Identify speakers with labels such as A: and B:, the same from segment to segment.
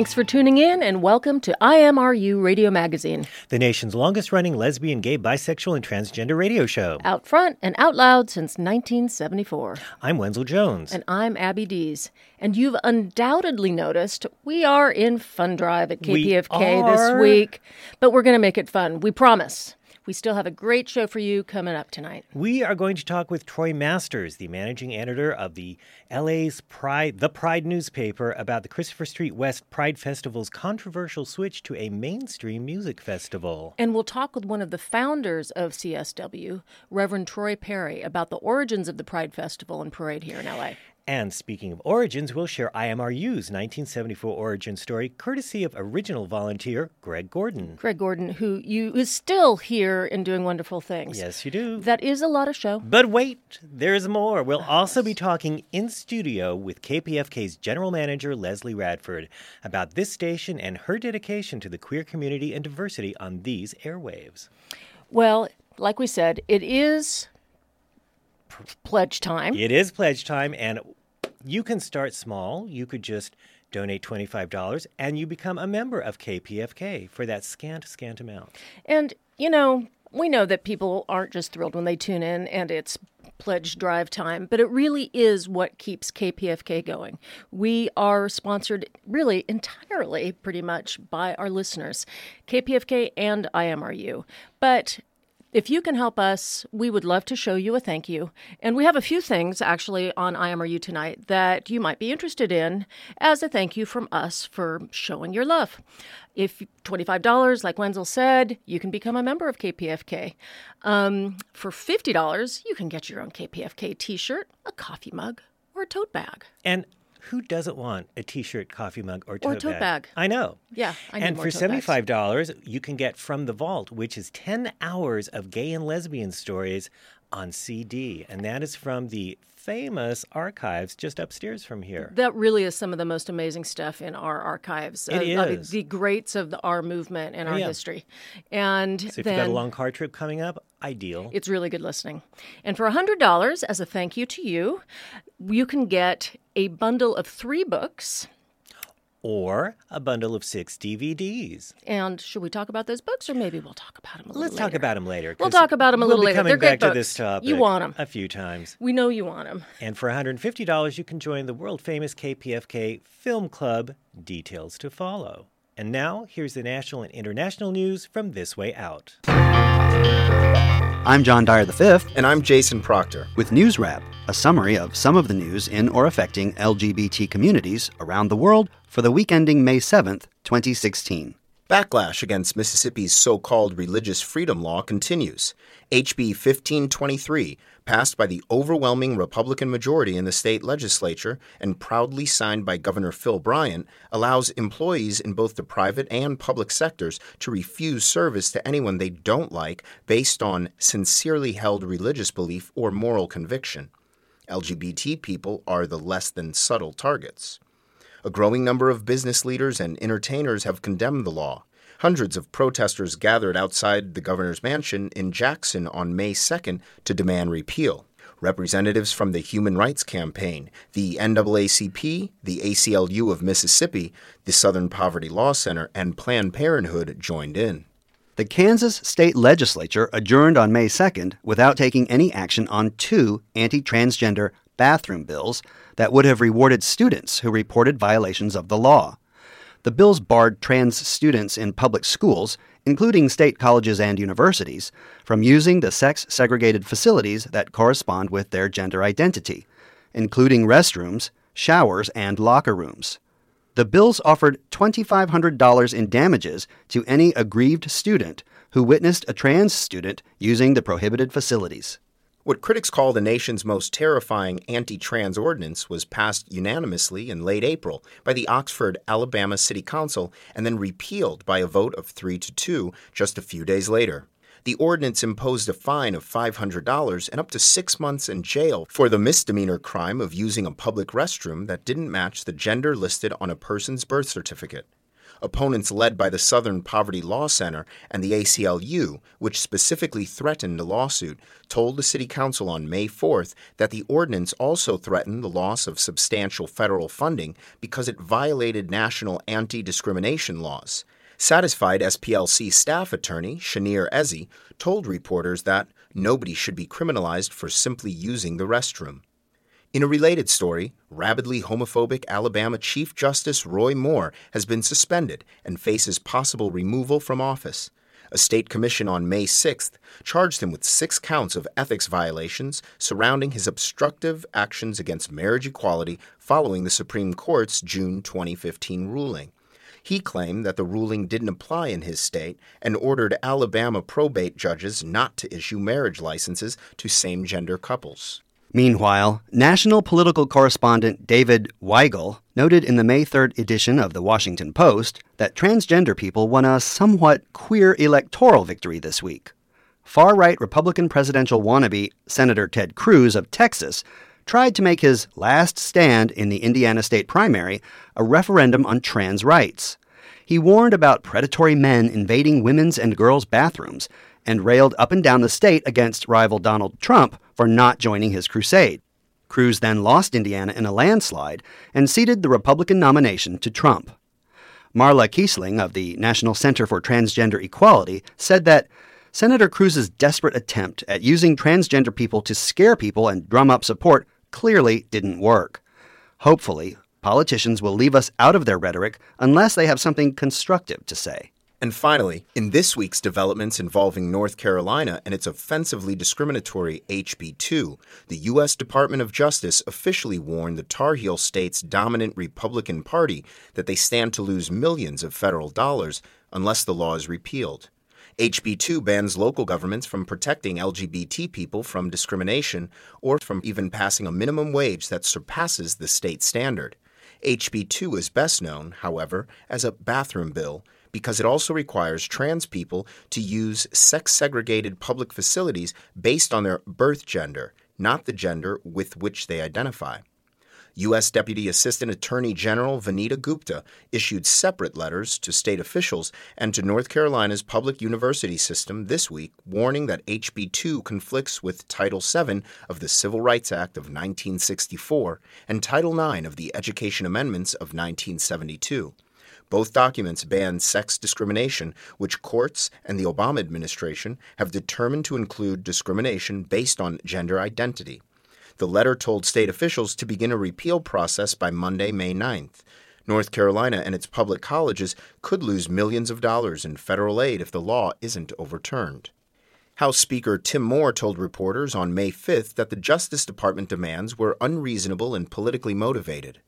A: Thanks for tuning in and welcome to IMRU Radio Magazine.
B: the nation's longest running lesbian, gay, bisexual, and transgender radio show.
A: Out front and out loud since 1974.
B: I'm Wenzel Jones.
A: And I'm Abby Dees. And you've undoubtedly noticed we are in Fun Drive at KPFK this week, but we're going to make it fun. We promise. We still have a great show for you coming up tonight.
B: we are going to talk with Troy Masters, the managing editor of the LA's Pride, the Pride newspaper, about the Christopher Street West Pride Festival's controversial switch to a mainstream music festival.
A: And we'll talk with one of the founders of CSW, Reverend Troy Perry, about the origins of the Pride Festival and Parade here in LA.
B: And speaking of origins, we'll share IMRU's 1974 origin story, courtesy of original volunteer Greg Gordon.
A: Greg Gordon, who you is still here and doing wonderful things.
B: Yes, you do.
A: That is a lot of show.
B: But wait, there's more. We'll also be talking in studio with KPFK's general manager, Leslie Radford, about this station and her dedication to the queer community and diversity on these airwaves.
A: Well, like we said, it is pledge time.
B: It is pledge time, and you can start small. You could just donate $25 and you become a member of KPFK for that scant, scant amount.
A: And, you know, we know that people aren't just thrilled when they tune in and it's pledge drive time, but it really is what keeps KPFK going. We are sponsored really entirely, pretty much, by our listeners, KPFK and IMRU. But if you can help us, we would love to show you a thank you. And we have a few things actually on IMRU tonight that you might be interested in as a thank you from us for showing your love. If $25, like Wenzel said, you can become a member of KPFK. Um, for $50, you can get your own KPFK t shirt, a coffee mug, or a tote bag.
B: And who doesn't want a t-shirt, coffee mug, or tote,
A: Or tote bag.
B: I know.
A: Yeah, I
B: and for seventy-five dollars, you can get From the Vault, which is ten hours of gay and lesbian stories on CD, and that is from the famous archives just upstairs from here.
A: That really is some of the most amazing stuff in our archives.
B: It
A: Uh, I mean, the greats of the, our movement and our
B: yeah.
A: history. And
B: So if
A: then
B: you've got a long car trip coming up, ideal.
A: it's really good listening. And for $100 as a thank you to you, you can get a bundle of three books.
B: Or a bundle of six DVDs.
A: And should we talk about those books or maybe we'll talk about them a little later?
B: Let's
A: later?
B: talk about them later.
A: We'll talk about 'em a
B: we'll
A: little later.
B: Coming
A: They're great
B: back to
A: books.
B: this topic
A: You want 'em.
B: a few times.
A: We know you want them.
B: And for $150, you can join the world famous KPFK Film Club. Details to follow. And now, here's the national and international news from This Way Out.
C: I'm John Dyer V
D: And I'm Jason Proctor.
C: with News Wrap, a summary of some of the news in or affecting LGBT communities around the world for the week ending May 7th, 2016.
D: Backlash against Mississippi's so called religious freedom law continues. HB 1523, passed by the overwhelming Republican majority in the state legislature and proudly signed by Governor Phil Bryant, allows employees in both the private and public sectors to refuse service to anyone they don't like based on sincerely held religious belief or moral conviction. LGBT people are the less than subtle targets. A growing number of business leaders and entertainers have condemned the law. Hundreds of protesters gathered outside the governor's mansion in Jackson on May 2nd to demand repeal. Representatives from the Human Rights Campaign, the NAACP, the ACLU of Mississippi, the Southern Poverty Law Center, and Planned Parenthood joined in.
C: The Kansas state legislature adjourned on May 2nd without taking any action on two anti transgender bathroom bills that would have rewarded students who reported violations of the law. The bills barred trans students in public schools, including state colleges and universities, from using the sex segregated facilities that correspond with their gender identity, including restrooms, showers, and locker rooms. The bills offered $2,500 in damages to any aggrieved student who witnessed a trans student using the prohibited facilities.
D: What critics call the nation's most terrifying anti trans ordinance was passed unanimously in late April by the Oxford, Alabama City Council and then repealed by a vote of 3 to 2 just a few days later. The ordinance imposed a fine of $500 and up to six months in jail for the misdemeanor crime of using a public restroom that didn't match the gender listed on a person's birth certificate. Opponents led by the Southern Poverty Law Center and the ACLU, which specifically threatened a lawsuit, told the City Council on May 4th that the ordinance also threatened the loss of substantial federal funding because it violated national anti discrimination laws. Satisfied SPLC staff attorney Shanir Ezzy told reporters that nobody should be criminalized for simply using the restroom. In a related story, rabidly homophobic Alabama Chief Justice Roy Moore has been suspended and faces possible removal from office. A state commission on May 6th charged him with six counts of ethics violations surrounding his obstructive actions against marriage equality following the Supreme Court's June 2015 ruling. He claimed that the ruling didn't apply in his state and ordered Alabama probate judges not to issue marriage licenses to same gender couples.
C: Meanwhile, national political correspondent David Weigel noted in the May 3rd edition of the Washington Post that transgender people won a somewhat queer electoral victory this week. Far right Republican presidential wannabe Senator Ted Cruz of Texas tried to make his last stand in the Indiana state primary a referendum on trans rights. He warned about predatory men invading women's and girls' bathrooms and railed up and down the state against rival Donald Trump for not joining his crusade. Cruz then lost Indiana in a landslide and ceded the Republican nomination to Trump. Mara Keisling of the National Center for Transgender Equality said that Senator Cruz's desperate attempt at using transgender people to scare people and drum up support clearly didn't work. Hopefully, politicians will leave us out of their rhetoric unless they have something constructive to say.
D: And finally, in this week's developments involving North Carolina and its offensively discriminatory HB 2, the U.S. Department of Justice officially warned the Tar Heel state's dominant Republican Party that they stand to lose millions of federal dollars unless the law is repealed. HB 2 bans local governments from protecting LGBT people from discrimination or from even passing a minimum wage that surpasses the state standard. HB 2 is best known, however, as a bathroom bill because it also requires trans people to use sex segregated public facilities based on their birth gender, not the gender with which they identify. U.S. Deputy Assistant Attorney General Vanita Gupta issued separate letters to state officials and to North Carolina's public university system this week, warning that HB 2 conflicts with Title VII of the Civil Rights Act of 1964 and Title IX of the Education Amendments of 1972. Both documents ban sex discrimination, which courts and the Obama administration have determined to include discrimination based on gender identity. The letter told state officials to begin a repeal process by Monday, May 9th. North Carolina and its public colleges could lose millions of dollars in federal aid if the law isn't overturned. House Speaker Tim Moore told reporters on May 5th that the Justice Department demands were unreasonable and politically motivated.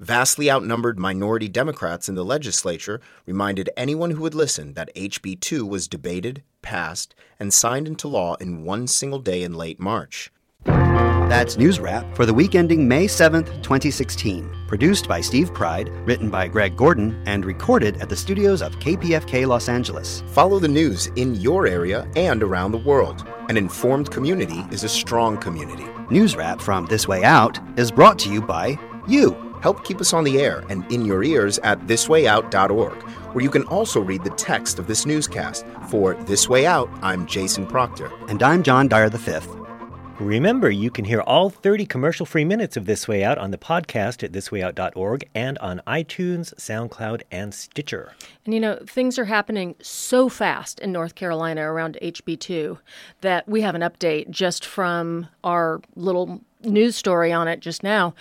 D: Vastly outnumbered minority Democrats in the legislature reminded anyone who would listen that HB 2 was debated, passed, and signed into law in one single day in late March.
C: That's News Wrap for the week ending May 7th, 2016. Produced by Steve Pride, written by Greg Gordon, and recorded at the studios of KPFK Los Angeles.
D: Follow the news in your area and around the world. An informed community is a strong community.
C: News Wrap from This Way Out is brought to you by you.
D: Help keep us on the air and in your ears at thiswayout.org, where you can also read the text of this newscast. For This Way Out, I'm Jason Proctor.
C: And I'm John Dyer V.
B: Remember, you can hear all 30 commercial free minutes of This Way Out on the podcast at thiswayout.org and on iTunes, SoundCloud, and Stitcher.
A: And you know, things are happening so fast in North Carolina around HB2 that we have an update just from our little news story on it just now.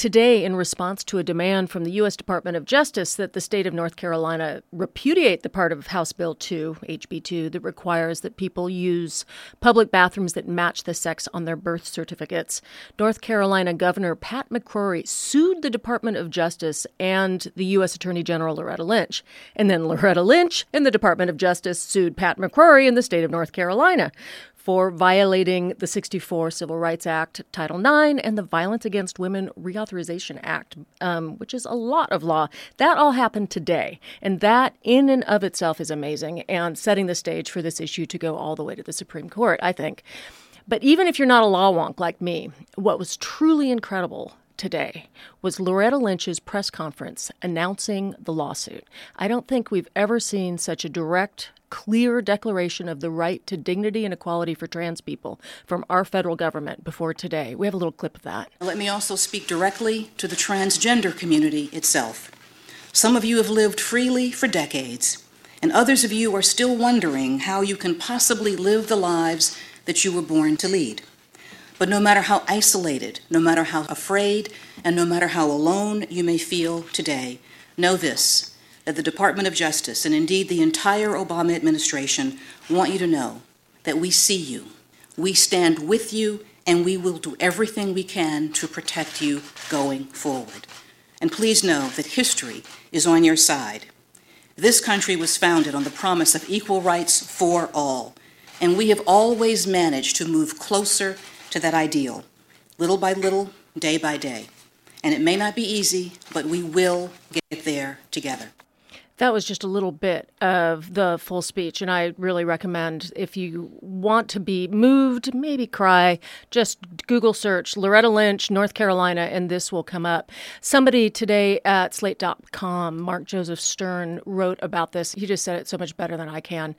A: Today, in response to a demand from the U.S. Department of Justice that the state of North Carolina repudiate the part of House Bill 2, HB 2, that requires that people use public bathrooms that match the sex on their birth certificates, North Carolina Governor Pat McCrory sued the Department of Justice and the U.S. Attorney General Loretta Lynch. And then Loretta Lynch and the Department of Justice sued Pat McCrory in the state of North Carolina for violating the 64 Civil Rights Act, Title IX, and the Violence Against Women Reauthorization Act, um, which is a lot of law. That all happened today. And that, in and of itself, is amazing and setting the stage for this issue to go all the way to the Supreme Court, I think. But even if you're not a law wonk like me, what was truly incredible today was Loretta Lynch's press conference announcing the lawsuit. I don't think we've ever seen such a direct clear declaration of the right to dignity and equality for trans people from our federal government before today. We have a little clip of that.
E: Let me also speak directly to the transgender community itself. Some of you have lived freely for decades, and others of you are still wondering how you can possibly live the lives that you were born to lead. But no matter how isolated, no matter how afraid, and no matter how alone you may feel today, know this that the Department of Justice, and indeed the entire Obama administration, want you to know that we see you, we stand with you, and we will do everything we can to protect you going forward. And please know that history is on your side. This country was founded on the promise of equal rights for all, and we have always managed to move closer to that ideal, little by little, day by day. And it may not be easy, but we will get there together.
A: That was just a little bit of the full speech, and I really recommend if you want to be moved, maybe cry, just Google search Loretta Lynch, North Carolina, and this will come up. Somebody today at slate.com, Mark Joseph Stern, wrote about this. He just said it so much better than I can.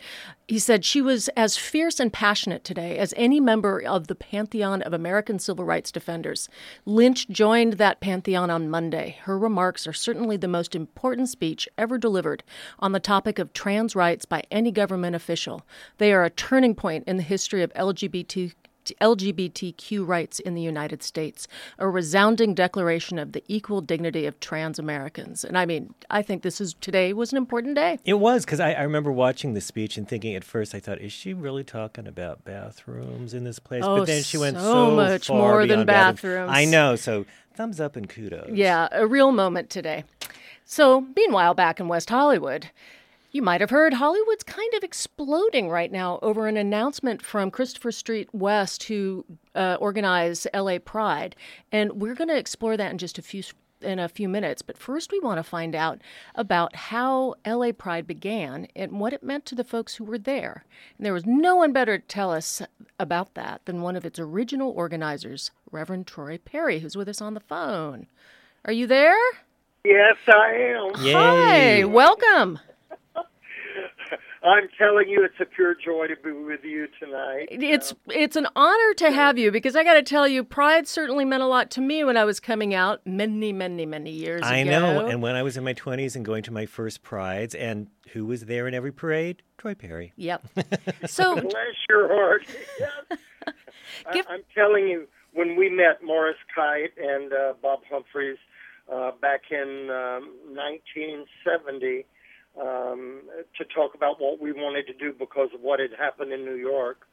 A: He said she was as fierce and passionate today as any member of the pantheon of American civil rights defenders. Lynch joined that pantheon on Monday. Her remarks are certainly the most important speech ever delivered on the topic of trans rights by any government official. They are a turning point in the history of LGBT LGBTQ rights in the United States, a resounding declaration of the equal dignity of trans Americans. And I mean, I think this is today was an important day.
B: It was because I, I, remember watching the speech and thinking at first, I thought, is she really talking about bathrooms in this place?
A: Oh,
B: but then she went
A: so,
B: so
A: much
B: far
A: more than
B: bathrooms.
A: bathrooms.
B: I know. So thumbs up and kudos.
A: Yeah, a real moment today. So, meanwhile, back in West Hollywood, you might have heard Hollywood's kind of exploding right now over an announcement from Christopher Street West, who uh, organized LA Pride, and we're going to explore that in just a few in a few minutes. But first, we want to find out about how LA Pride began and what it meant to the folks who were there. And there was no one better to tell us about that than one of its original organizers, Reverend Troy Perry, who's with us on the phone. Are you there?
F: Yes, I am.
B: Yay.
A: Hi, welcome.
F: I'm telling you, it's a pure joy to be with you tonight.
A: It's it's an honor to have you because I got to tell you, Pride certainly meant a lot to me when I was coming out many, many, many years
B: I
A: ago.
B: I know. And when I was in my 20s and going to my first prides, and who was there in every parade? Troy Perry.
A: Yep. So
F: Bless your heart. Yes.
A: Give-
F: I, I'm telling you, when we met Morris Kight and uh, Bob Humphries uh, back in um, 1970 um, to talk about what we wanted to do because of what had happened in New York.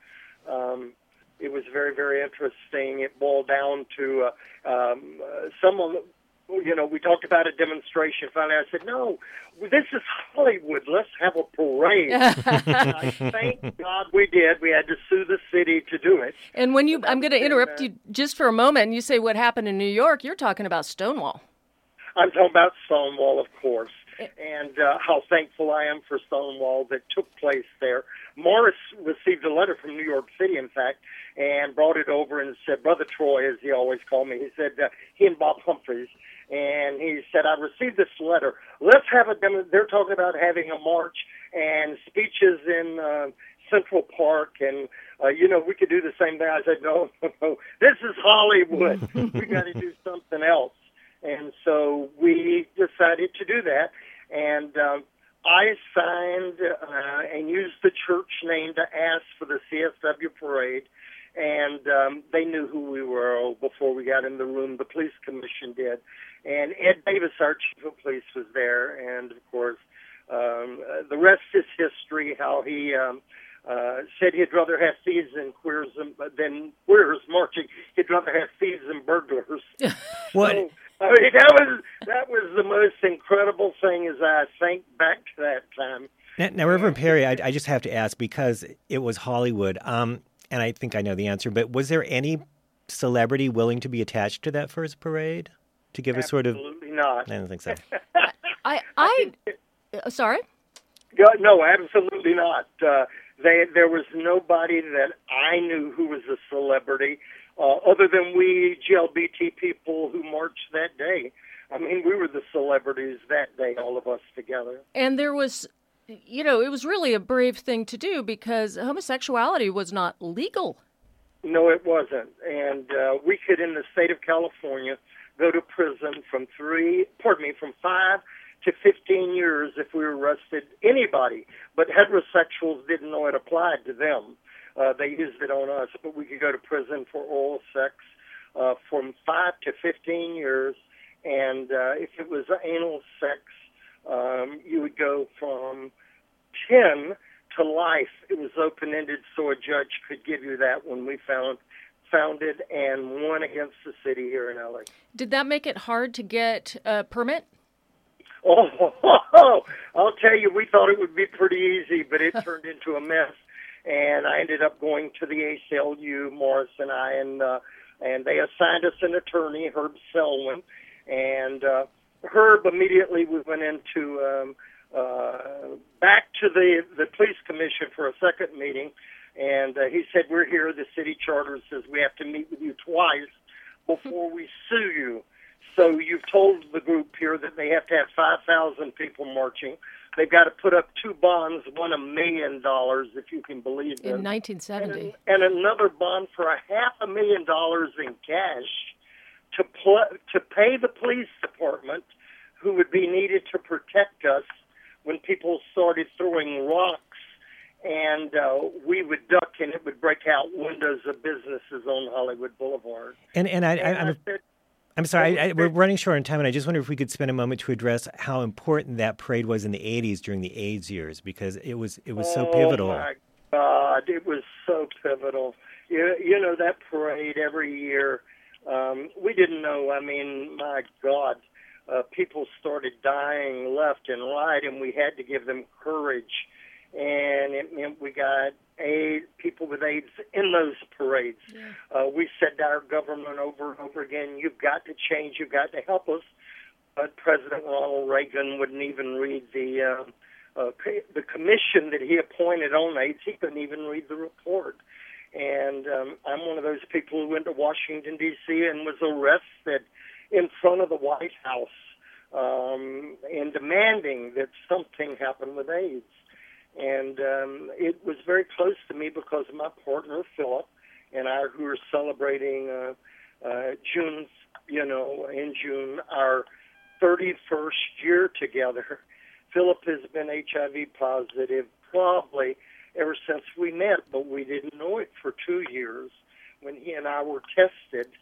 F: Um, it was very, very interesting. It boiled down to uh, um, uh, someone, you know, we talked about a demonstration. Finally, I said, no, this is Hollywood. Let's have a parade. I thank God we did. We had to sue the city to do it.
A: and when you I'm going to interrupt you just for a moment and you say what happened in New York, you're talking about Stonewall.
F: I'm talking about Stonewall, of course, and uh, how thankful I am for Stonewall that took place there. Morris received a letter from New York City, in fact, and brought it over and said, Brother Troy, as he always called me, he said, uh, he and Bob Humphries, and he said, I received this letter. Let's have a demo. They're talking about having a march and speeches in uh, Central Park and uh, you know, we could do the same thing. I said, no, no, no this is Hollywood. we got to do something else. And so we decided to do that. And um, I signed uh, and used the church name to ask for the CSW parade. And um, they knew who we were before we got in the room. The police commission did. And Ed Davis, our chief of police, was there. And of course, um, uh, the rest is history, how he. Um, uh, said he'd rather have thieves and queers than, than queers marching. He'd rather have thieves and burglars.
B: what?
F: So, I mean, that was that was the most incredible thing as I think back to that time.
B: Now, now Reverend Perry, I, I, just have to ask because it was Hollywood, um, and I think I know the answer. But was there any celebrity willing to be attached to that first parade to give
F: Absolutely
B: a sort of?
F: Absolutely not.
B: I don't think so.
A: I, I, uh, sorry.
F: No, absolutely not. Uh, they, there was nobody that I knew who was a celebrity uh, other than we GLBT people who marched that day. I mean, we were the celebrities that day, all of us together.
A: And there was, you know, it was really a brave thing to do because homosexuality was not legal.
F: No, it wasn't. And uh, we could, in the state of California, go to prison from three, pardon me, from five to 15 years if we arrested anybody. But heterosexuals didn't know it applied to them. Uh, they used it on us, but we could go to prison for oral sex uh, from five to 15 years. And uh, if it was anal sex, um, you would go from 10 to life. It was open ended, so a judge could give you that when we found found it and won against the city here in LA.
A: Did that make it hard to get a permit?
F: Oh, I'll tell you, we thought it would be pretty easy, but it turned into a mess. And I ended up going to the ACLU, Morris and I, and uh, and they assigned us an attorney, Herb Selwyn, and uh, Herb immediately we went into um, uh, back to the the police commission for a second meeting, and uh, he said, "We're here. The city charter says we have to meet with you twice before we sue you." So you've told the group here that they have to have 5,000 people marching. They've got to put up two bonds, one a million dollars, if you can believe it.
A: In 1970.
F: And, and another bond for a half a million dollars in cash to, pl- to pay the police department who would be needed to protect us when people started throwing rocks and uh, we would duck and it would break out windows of businesses on Hollywood Boulevard.
B: And and I, I, I'm
F: said,
B: I'm sorry, I, I, we're running short on time, and I just wonder if we could spend a moment to address how important that parade was in the '80s during the AIDS years, because it was it was so pivotal.
F: Oh my God, it was so pivotal. You, you know that parade every year. Um, we didn't know. I mean, my God, uh, people started dying left and right, and we had to give them courage and it meant we got AIDS, people with AIDS in those parades. Yeah. Uh, we said to our government over and over again, "You've got to change. You've got to help us." But President Ronald Reagan wouldn't even read the uh, uh, the commission that he appointed on AIDS. He couldn't even read the report. And um, I'm one of those people who went to Washington D.C. and was arrested in front of the White House um, and demanding that something happen with AIDS and um, it was very close to me because my partner Philip and I, who are celebrating uh, uh, June, you know, in June our 31st year together. Philip has been HIV positive probably ever since we met, but we didn't know it for two years when he and I were tested.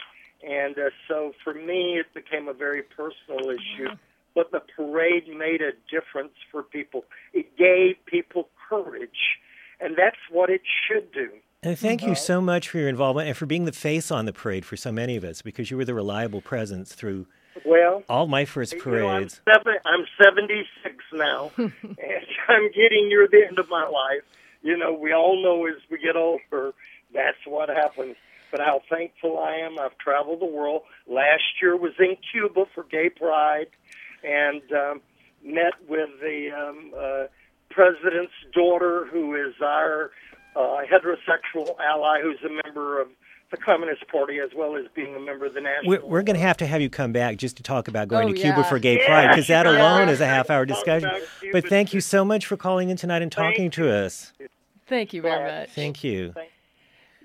F: And uh, so for me, it became a very personal issue but the parade made a difference for people. It gave people courage, and that's what it should do.
B: And thank you uh-huh. so much for your involvement and for being the face on the parade for so many of us, because you were the reliable presence through
F: well
B: all my first parades.
F: You know, I'm, seven, I'm 76 now, and I'm getting near the end of my life. You know, we all know as we get older, that's what happens. But how thankful I am. I've traveled the world. Last year was in Cuba for Gay Pride and um, met with the um, uh, president's daughter, who is our uh, heterosexual ally, who's a member of the Communist Party as well as being a member of the National.
B: We're, we're going to have to have you come back just to talk about going
A: oh,
B: to
A: yeah.
B: Cuba for Gay
F: yeah,
B: Pride because that alone is a half hour discussion. But thank you so much for calling in tonight and talking
F: thank
B: to us.
A: Thank you very much.
B: Thank you.
F: Thank
A: You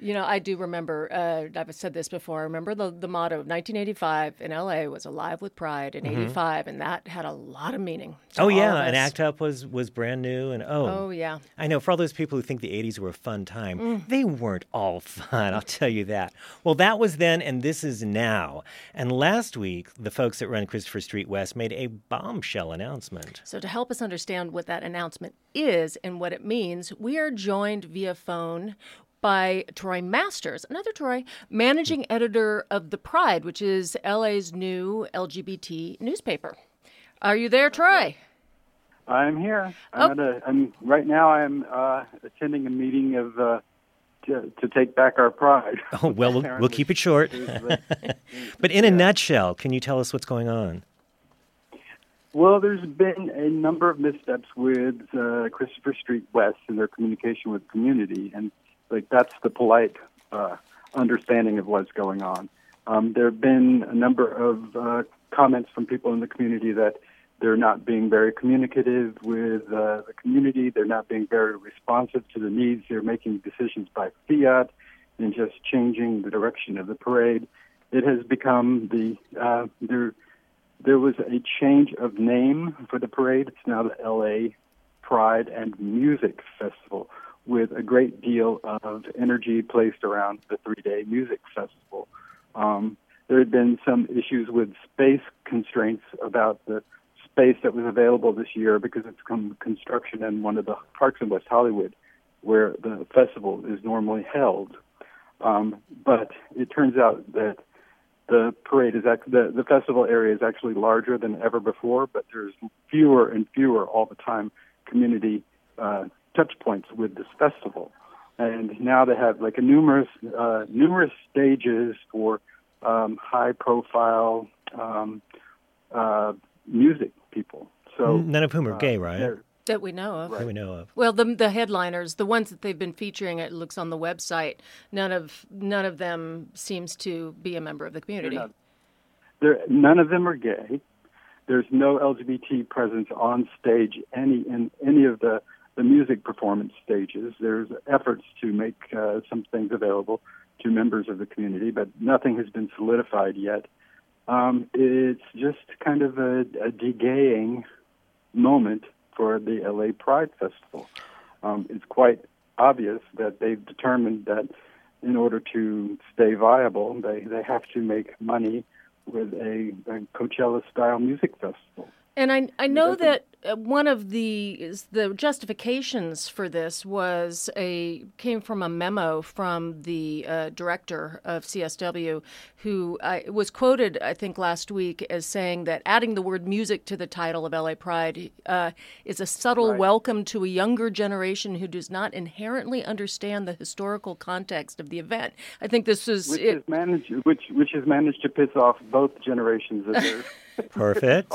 A: know, I do remember, uh, I've said this before. I remember the, the motto of 1985 in LA was Alive with Pride in 85, and that had a lot of meaning.
B: Mm-hmm. Oh yeah, and. Act Up was was brand new, and oh,
A: Oh, yeah.
B: I know for all those people who think the '80s were a fun time,
A: Mm.
B: they weren't all fun. I'll tell you that. Well, that was then, and this is now. And last week, the folks that run Christopher Street West made a bombshell announcement.
A: So, to help us understand what that announcement is and what it means, we are joined via phone by Troy Masters, another Troy, managing editor of The Pride, which is LA's new LGBT newspaper. Are you there, Troy?
G: I'm here.
A: Oh.
G: I'm at a. I'm right now. I'm uh, attending a meeting of uh, to, to take back our pride.
B: Oh well, we'll, we'll keep it short. but in a nutshell, can you tell us what's going on?
G: well, there's been a number of missteps with uh, Christopher Street West in their communication with the community, and like that's the polite uh, understanding of what's going on. Um, there have been a number of uh, comments from people in the community that they're not being very communicative with uh, the community. They're not being very responsive to the needs. They're making decisions by fiat and just changing the direction of the parade. It has become the uh, there. There was a change of name for the parade. It's now the LA Pride and Music Festival, with a great deal of energy placed around the three-day music festival. Um, there had been some issues with space constraints about the space that was available this year because it's come construction in one of the parks in West Hollywood where the festival is normally held. Um, but it turns out that the parade is act- the the festival area is actually larger than ever before, but there's fewer and fewer all the time community uh, touch points with this festival. And now they have like a numerous uh, numerous stages for um, high profile um, uh, music people. So
B: None of whom are gay, right?
A: That we know of.
B: That we know of.
A: Well, the the headliners, the ones that they've been featuring, it looks on the website. None of none of them seems to be a member of the community.
G: not. there none of them are gay. There's no LGBT presence on stage any in any of the the music performance stages. There's efforts to make uh, some things available to members of the community, but nothing has been solidified yet. Um, it's just kind of a, a degaying moment for the LA Pride Festival. Um, it's quite obvious that they've determined that in order to stay viable, they, they have to make money with a, a Coachella style music festival.
A: And I I know that uh, one of the the justifications for this was a came from a memo from the uh, director of CSW, who uh, was quoted I think last week as saying that adding the word music to the title of LA Pride uh, is a subtle welcome to a younger generation who does not inherently understand the historical context of the event. I think this is
G: Which
A: it,
G: has managed, which which has managed to piss off both generations of their
B: Perfect.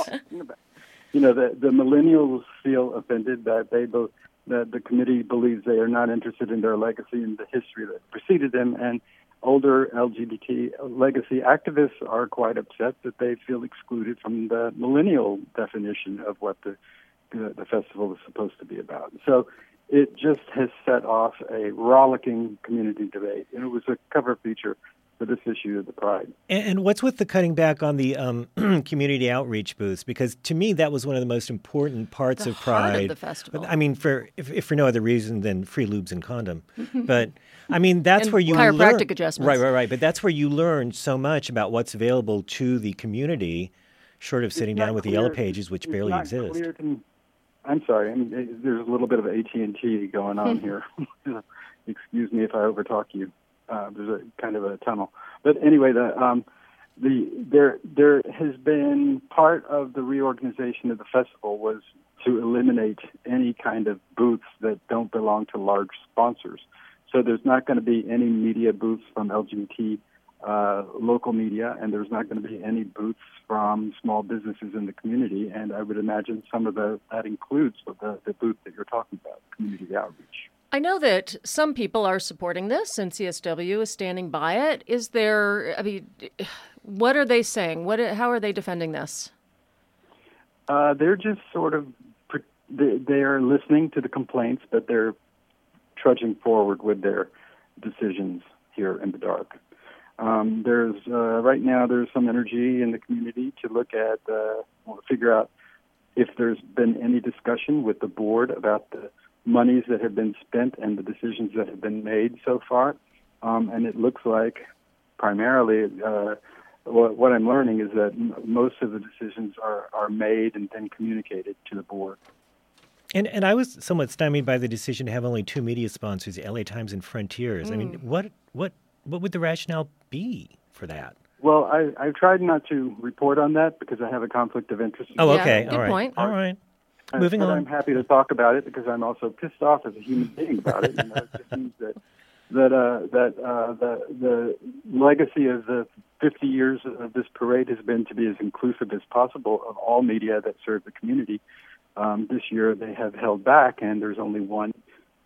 G: You know, the, the millennials feel offended that they both that the committee believes they are not interested in their legacy and the history that preceded them, and older LGBT legacy activists are quite upset that they feel excluded from the millennial definition of what the the, the festival is supposed to be about. So it just has set off a rollicking community debate, and it was a cover feature for this issue of the Pride.
B: And, and what's with the cutting back on the um, community outreach booths? Because to me, that was one of the most important parts
A: The
B: of
A: heart of
B: Pride.
A: the festival.
B: I mean, for if, if for no other reason than free lubes and condom. but I mean, that's
A: And
B: where you
A: chiropractic
B: learn,
A: adjustments.
B: Right, right, right. But that's where you learn so much about what's available to the community, short of sitting
G: It's not
B: down with the yellow pages, which
G: it's
B: barely
G: not
B: exist.
G: clear to- I'm sorry. I mean, there's a little bit of AT and T going on here. Excuse me if I overtalk you. Uh, there's a kind of a tunnel, but anyway, the um, the there there has been part of the reorganization of the festival was to eliminate any kind of booths that don't belong to large sponsors. So there's not going to be any media booths from LGBT uh, local media, and there's not going to be any booths from small businesses in the community. And I would imagine some of the that includes the, the booth that you're talking about, community outreach.
A: I know that some people are supporting this, and CSW is standing by it. Is there? I mean, what are they saying? What? How are they defending this?
G: Uh, they're just sort of they, are listening to the complaints, but they're trudging forward with their decisions. here in the dark. Um, there's uh, right now there's some energy in the community to look at uh, figure out if there's been any discussion with the board about the monies that have been spent and the decisions that have been made so far. Um, and it looks like primarily uh, what, what I'm learning is that m- most of the decisions are, are made and then communicated to the board.
B: And and I was somewhat stymied by the decision to have only two media sponsors, LA Times and Frontiers. I mean, what what what would the rationale be for that?
G: Well, I, I've tried not to report on that because I have a conflict of interest.
B: Oh,
A: Yeah,
B: okay.
A: good
B: All right.
A: point.
B: All right. Moving
G: but
B: on.
G: I'm happy to talk about it because I'm also pissed off as a human being about it. You know, it just means that that uh, that uh, the the legacy of the 50 years of this parade has been to be as inclusive as possible of all media that serve the community. Um, this year they have held back, and there's only one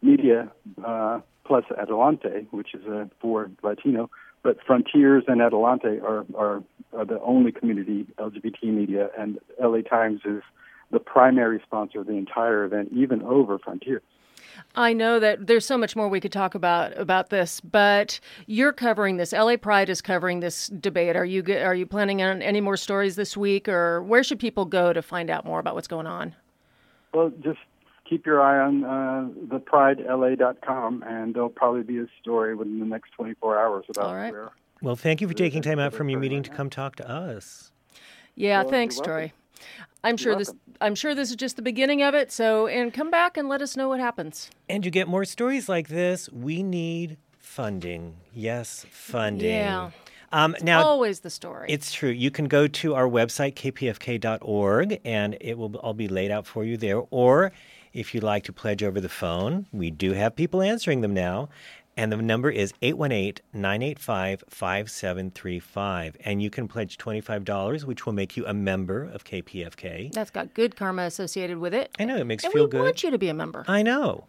G: media uh, plus Adelante, which is uh, for Latino. But Frontiers and Adelante are, are are the only community LGBT media, and LA Times is the primary sponsor of the entire event, even over Frontiers.
A: I know that there's so much more we could talk about about this, but you're covering this. LA Pride is covering this debate. Are you are you planning on any more stories this week, or where should people go to find out more about what's going on?
G: Well, just keep your eye on uh, thepridela.com, and there'll probably be a story within the next 24 hours about
A: All right.
G: where.
B: Well, thank you for taking time out from your meeting to come talk to us.
A: Yeah,
G: Well,
A: thanks,
G: you're
A: Troy.
G: Welcome.
A: I'm sure this. I'm sure this is just the beginning of it. So, and come back and let us know what happens.
B: And you get more stories like this, we need funding. Yes, funding.
A: Yeah.
B: Um, now,
A: Always the story.
B: It's true. You can go to our website, kpfk.org, and it will all be laid out for you there. Or if you'd like to pledge over the phone, we do have people answering them now. And the number is 818 985 5735. And you can pledge $25, which will make you a member of KPFK.
A: That's got good karma associated with it.
B: I know, it makes
A: and
B: you feel
A: we
B: good.
A: want you to be a member.
B: I know.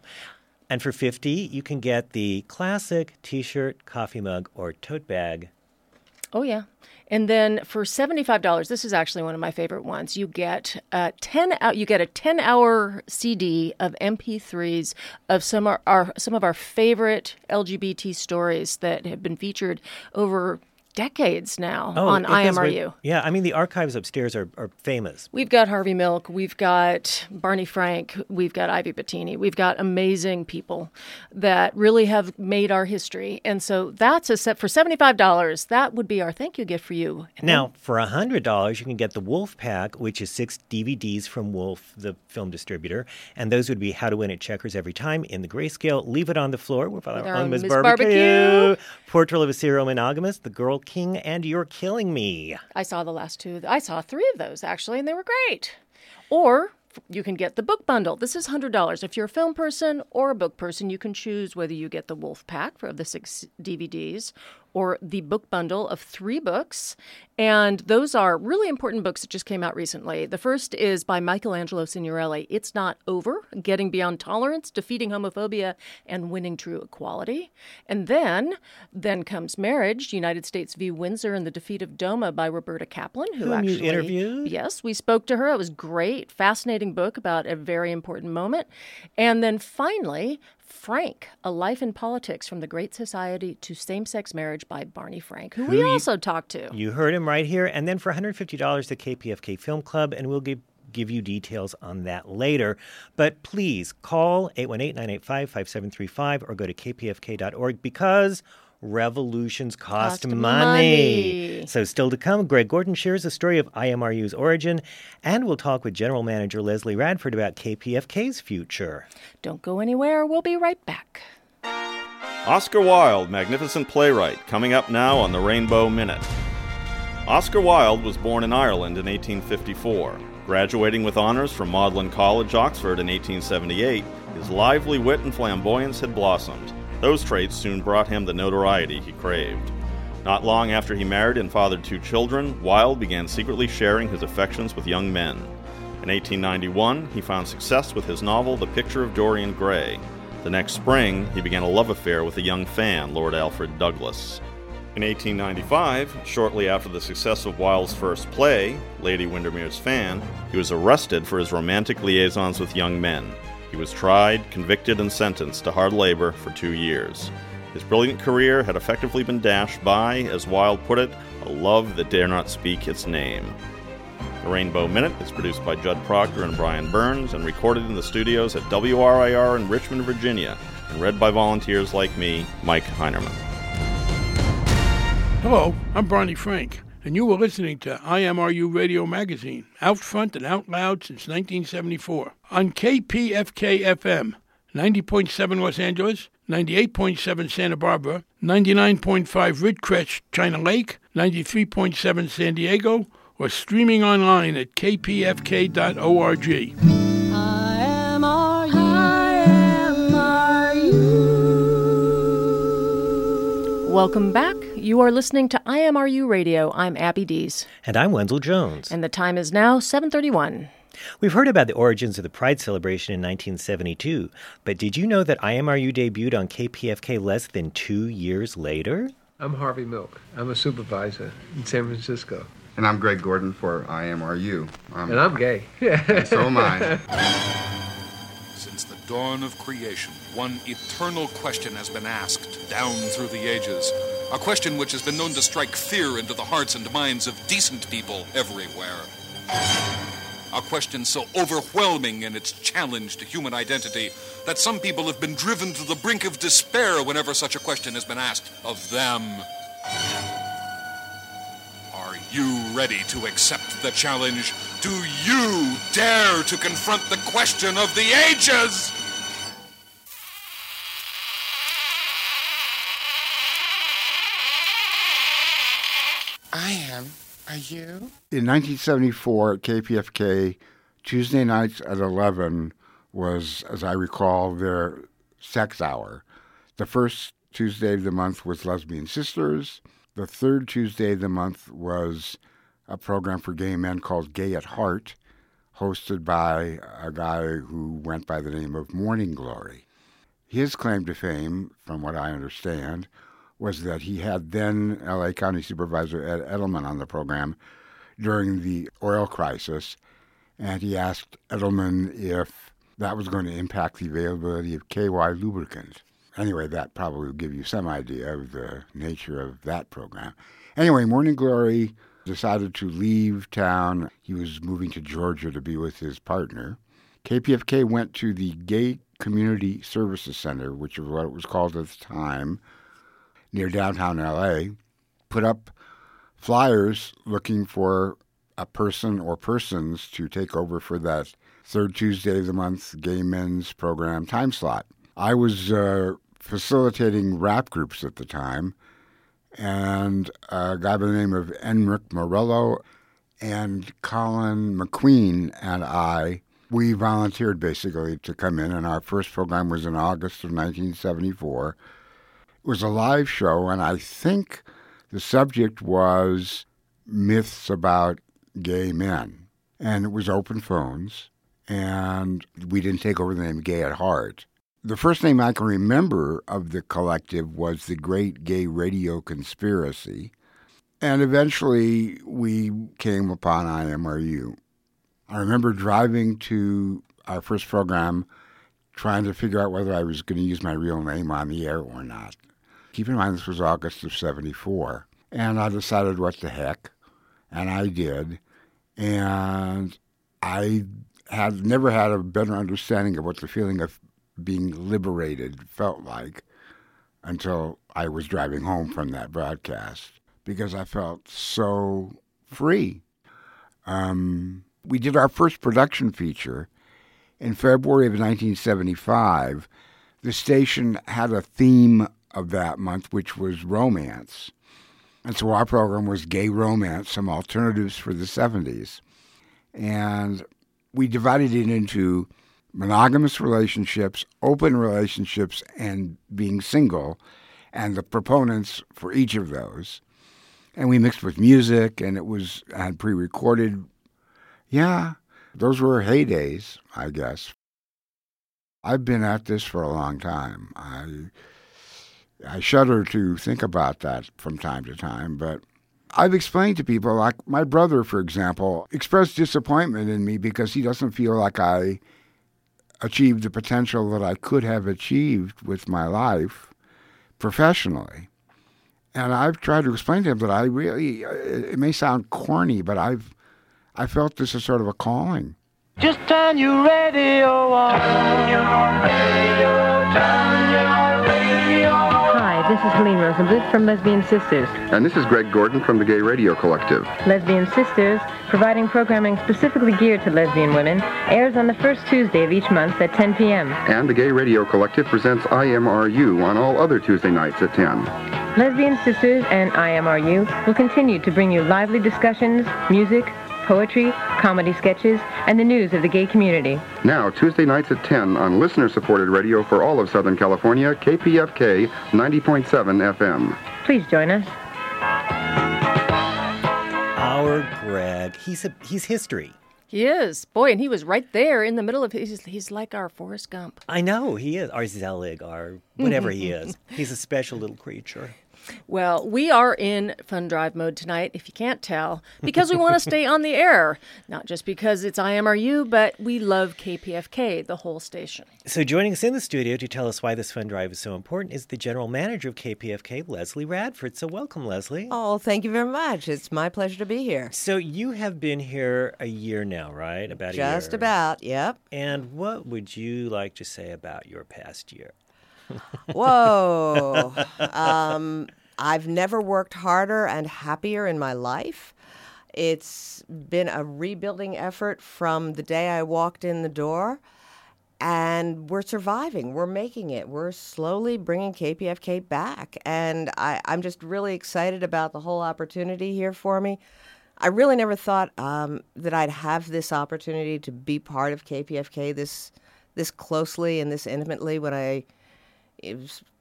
B: And for 50, you can get the classic t shirt, coffee mug, or tote bag
A: Oh yeah. And then for $75, this is actually one of my favorite ones. You get a 10 out you get a 10-hour CD of MP3s of some of our some of our favorite LGBT stories that have been featured over decades now oh,
B: on goes way-
A: IMRU.
B: yeah, I mean, the archives upstairs are, are famous.
A: We've got Harvey Milk, we've got Barney Frank, we've got Ivy Bottini, we've got amazing people that really have made our history. And so that's a set for $75. That would be our thank you gift for you. And
B: Now, for $100, you can get the Wolf Pack, which is six DVDs from Wolf, the film distributor. And those would be How to Win at Checkers Every Time, In the Grayscale, Leave It on the Floor, with our
A: With our
B: own
A: own
B: Miss
A: Miss
B: Barbecue,
A: Barbecue.
B: Portrait of a Serial Monogamist, The Girl King, and You're Killing Me.
A: I saw the last two. I saw three of those actually, and they were great. Or you can get the book bundle. This is $100. If you're a film person or a book person, you can choose whether you get the Wolf Pack for the six DVDs or the book bundle of three books. And those are really important books that just came out recently. The first is by Michelangelo Signorile It's Not Over Getting Beyond Tolerance, Defeating Homophobia, and Winning True Equality. And then, then comes Marriage, United States v. Windsor, and the Defeat of DOMA by Roberta Kaplan, who
B: Whom you
A: actually
B: interviewed?
A: Yes, we spoke to her. It was great, fascinating book about a very important moment. And then finally, Frank, A Life in Politics from the Great Society to Same Sex Marriage by Barney Frank, who, we
B: you-
A: also talked to.
B: You heard him right here. And then for $150, the KPFK Film Club, and we'll give give you details on that later. But please call 818-985-5735 or go to kpfk.org because revolutions cost,
A: Cost
B: money.
A: money.
B: So still to come, Greg Gordon shares the story of IMRU's origin, and we'll talk with General Manager Leslie Radford about KPFK's future.
A: Don't go anywhere. We'll be right back.
H: Oscar Wilde, magnificent playwright, coming up now on the Rainbow Minute. Oscar Wilde was born in Ireland in 1854. Graduating with honors from Magdalen College, Oxford in 1878, his lively wit and flamboyance had blossomed. Those traits soon brought him the notoriety he craved. Not long after he married and fathered two children, Wilde began secretly sharing his affections with young men. In 1891, he found success with his novel The Picture of Dorian Gray. The next spring, he began a love affair with a young fan, Lord Alfred Douglas. In 1895, shortly after the success of Wilde's first play, Lady Windermere's Fan, he was arrested for his romantic liaisons with young men. He was tried, convicted, and sentenced to hard labor for two years. His brilliant career had effectively been dashed by, as Wilde put it, a love that dare not speak its name. The Rainbow Minute is produced by Judd Proctor and Brian Burns and recorded in the studios at WRIR in Richmond, Virginia, and read by volunteers like me, Mike Heinerman.
I: Hello, I'm Barney Frank, and you were listening to IMRU Radio Magazine, out front and out loud since 1974, on KPFK FM, 90.7 Los Angeles, 98.7 Santa Barbara, 99.5 Ridgecrest, China Lake, 93.7 San Diego, or streaming online at kpfk.org.
A: Welcome back. You are listening to IMRU Radio. I'm Abby Dees.
B: And I'm Wenzel Jones.
A: And the time is now 731.
B: We've heard about the origins of the Pride celebration in 1972, but did you know that IMRU debuted on KPFK less than two years later?
J: I'm Harvey Milk. I'm a supervisor in San Francisco.
K: And I'm Greg Gordon for IMRU.
J: I'm, and I'm gay.
K: and so am I.
L: Dawn of creation, one eternal question has been asked down through the ages. A question which has been known to strike fear into the hearts and minds of decent people everywhere. A question so overwhelming in its challenge to human identity that some people have been driven to the brink of despair whenever such a question has been asked of them. Are you ready to accept the challenge? Do you dare to confront the question of the ages?
M: I am. Are you?
K: In 1974 at KPFK, Tuesday nights at 11 was, as I recall, their sex hour. The first Tuesday of the month was Lesbian Sisters. The third Tuesday of the month was a program for gay men called Gay at Heart, hosted by a guy who went by the name of Morning Glory. His claim to fame, from what I understand, was that he had then LA County Supervisor Ed Edelman on the program during the oil crisis, and he asked Edelman if that was going to impact the availability of KY lubricant. Anyway, that probably will give you some idea of the nature of that program. Anyway, Morning Glory decided to leave town. He was moving to Georgia to be with his partner. KPFK went to the Gay Community Services Center, which is what it was called at the time, near downtown LA, put up flyers looking for a person or persons to take over for that third Tuesday of the month gay men's program time slot. I was uh, facilitating rap groups at the time, and a guy by the name of Enric Morello and Colin McQueen and I, we volunteered basically to come in, and our first program was in August of 1974. It was a live show, and I think the subject was myths about gay men. And it was open phones, and we didn't take over the name Gay at Heart. The first name I can remember of the collective was the Great Gay Radio Conspiracy. And eventually we came upon IMRU. I remember driving to our first program trying to figure out whether I was going to use my real name on the air or not. Keep in mind, this was August of 74. And I decided, what the heck? And I did. And I had never had a better understanding of what the feeling of being liberated felt like until I was driving home from that broadcast because I felt so free. Um, we did our first production feature in February of 1975. The station had a theme of that month, which was romance. And so our program was Gay Romance, some alternatives for the 70s. And we divided it into monogamous relationships, open relationships, and being single, and the proponents for each of those. And we mixed with music, and it was had pre recorded. Yeah, those were heydays, I guess. I've been at this for a long time. I I shudder to think about that from time to time, but I've explained to people, like my brother, for example, expressed disappointment in me because he doesn't feel like I achieved the potential that I could have achieved with my life professionally. And I've tried to explain to him that I really, it may sound corny, but I've, I felt this is sort of a calling.
N: Just turn your radio on. Turn your radio, turn your radio
O: Hi, this is Helene Rosenbluth from Lesbian Sisters.
P: And this is Greg Gordon from the Gay Radio Collective.
O: Lesbian Sisters, providing programming specifically geared to lesbian women, airs on the first Tuesday of each month at 10 p.m.
P: And the Gay Radio Collective presents IMRU on all other Tuesday nights at 10.
O: Lesbian Sisters and IMRU will continue to bring you lively discussions, music, poetry, comedy sketches, and the news of the gay community.
P: Now, Tuesday nights at 10 on listener-supported radio for all of Southern California, KPFK 90.7 FM.
O: Please join us.
B: Our Greg, he's a, he's history.
A: He is. Boy, and he was right there in the middle of he's he's like our Forrest Gump.
B: I know he is, our Zelig, our whatever he is. He's a special little creature.
A: Well, we are in fun drive mode tonight, if you can't tell, because we want to stay on the air. Not just because it's IMRU, but we love KPFK, the whole station.
B: So, joining us in the studio to tell us why this fun drive is so important is the general manager of KPFK, Leslie Radford. So, welcome, Leslie.
Q: Oh, thank you very much. It's my pleasure to be here.
B: So, you have been here a year now, right? About
Q: Just
B: a year.
Q: about, yep.
B: And what would you like to say about your past year?
Q: Whoa. um, I've never worked harder and happier in my life. It's been a rebuilding effort from the day I walked in the door. And we're surviving. We're making it. We're slowly bringing KPFK back. And I, I'm just really excited about the whole opportunity here for me. I really never thought um, that I'd have this opportunity to be part of KPFK this this closely and this intimately when I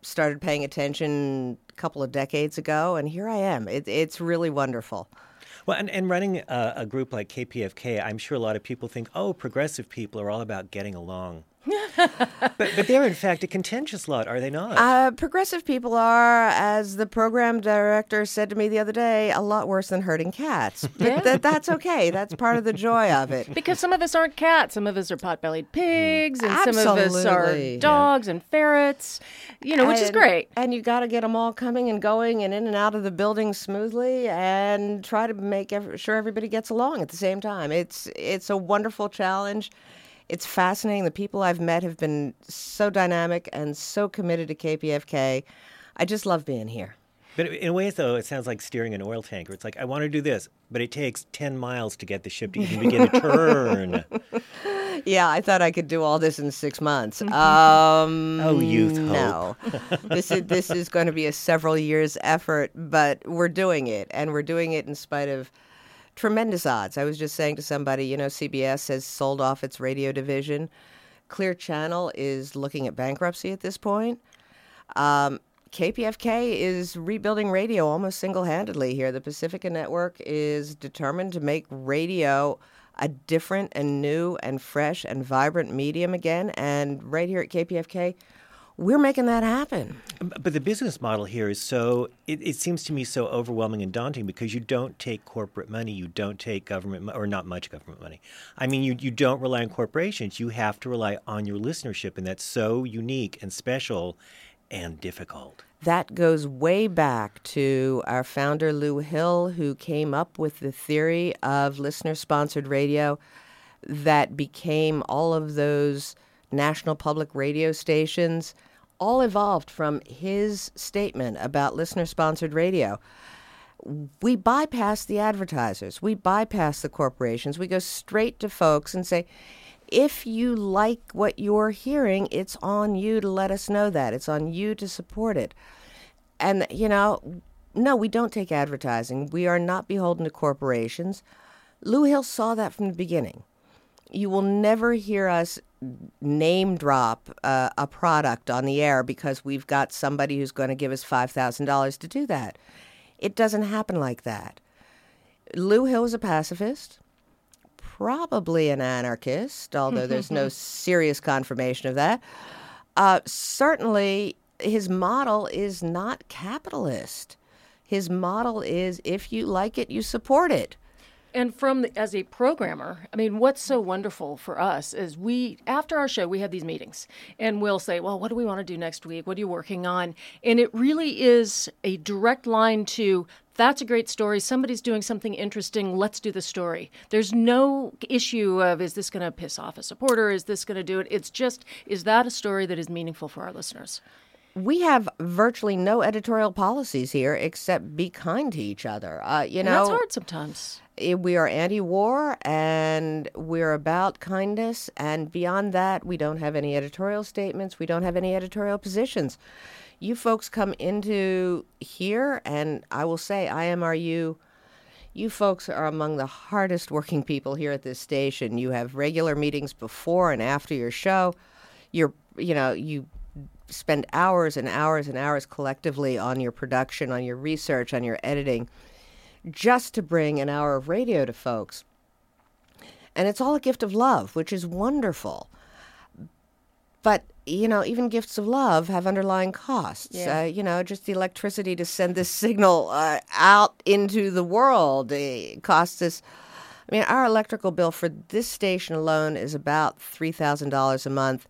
Q: started paying attention a couple of decades ago, and here I am. It, it's really wonderful.
B: Well, and, and running a, a, group like KPFK, I'm sure a lot of people think, oh, progressive people are all about getting along. But, but they're in fact a contentious lot, are they not?
Q: Uh, progressive people are, as the program director said to me the other day, a lot worse than herding cats. But
A: Yeah.
Q: th- that's okay. That's part of the joy of it.
A: Because some of us aren't cats, some of us are pot-bellied pigs, and some of us are dogs and ferrets. You know, which is great.
Q: And you got to get them all coming and going and in and out of the building smoothly, and try to make ev- sure everybody gets along at the same time. It's it's a wonderful challenge. It's fascinating. The people I've met have been so dynamic and so committed to KPFK. I just love being here.
B: But in ways, though, it sounds like steering an oil tanker. It's like, I want to do this, but it takes 10 miles to get the ship to even begin to turn.
Q: Yeah, I thought I could do all this in six months. Um,
B: Oh, youth
Q: No, this is this is going to be a several years effort, but we're doing it, and we're doing it in spite of tremendous odds. I was just saying to somebody, you know, CBS has sold off its radio division. Clear Channel is looking at bankruptcy at this point. Um, KPFK is rebuilding radio almost single handedly here. The Pacifica Network is determined to make radio a different and new and fresh and vibrant medium again. And right here at KPFK, we're making that happen.
B: But the business model here is so, it, it seems to me so overwhelming and daunting because you don't take corporate money, you don't take government, or not much government money. I mean, you, you don't rely on corporations, you have to rely on your listenership, and that's so unique and special and difficult.
Q: That goes way back to our founder, Lew Hill, who came up with the theory of listener sponsored radio that became all of those national public radio stations, all evolved from his statement about listener sponsored radio. We bypass the advertisers, we bypass the corporations, we go straight to folks and say, if you like what you're hearing, it's on you to let us know that. It's on you to support it. And, you know, no, we don't take advertising. We are not beholden to corporations. Lew Hill saw that from the beginning. You will never hear us name drop uh, a product on the air because we've got somebody who's going to give us $5,000 to do that. It doesn't happen like that. Lew Hill is a pacifist probably an anarchist, although there's no serious confirmation of that. Uh, certainly, his model is not capitalist. His model is if you like it, you support it.
A: And from the, as a programmer, I mean, what's so wonderful for us is we after our show we have these meetings, and we'll say, well, what do we want to do next week? What are you working on? And it really is a direct line to that's a great story. Somebody's doing something interesting. Let's do the story. There's no issue of is this going to piss off a supporter? Is this going to do it? It's just is that a story that is meaningful for our listeners?
Q: We have virtually no editorial policies here except be kind to each other. Uh, you
A: And
Q: know,
A: that's hard sometimes.
Q: we are anti-war and we're about kindness. And beyond that we don't have any editorial statements. We don't have any editorial positions. You folks come into here and i will say imru you folks are among the hardest working people here at this station. You have regular meetings before and after your show. You're you know you spend hours and hours and hours collectively on your production on your research on your editing just to bring an hour of radio to folks. And it's all a gift of love, which is wonderful. But, you know, even gifts of love have underlying costs.
A: Yeah.
Q: Uh, you know, just the electricity to send this signal uh, out into the world uh, costs us. I mean, our electrical bill for this station alone is about $3,000 a month,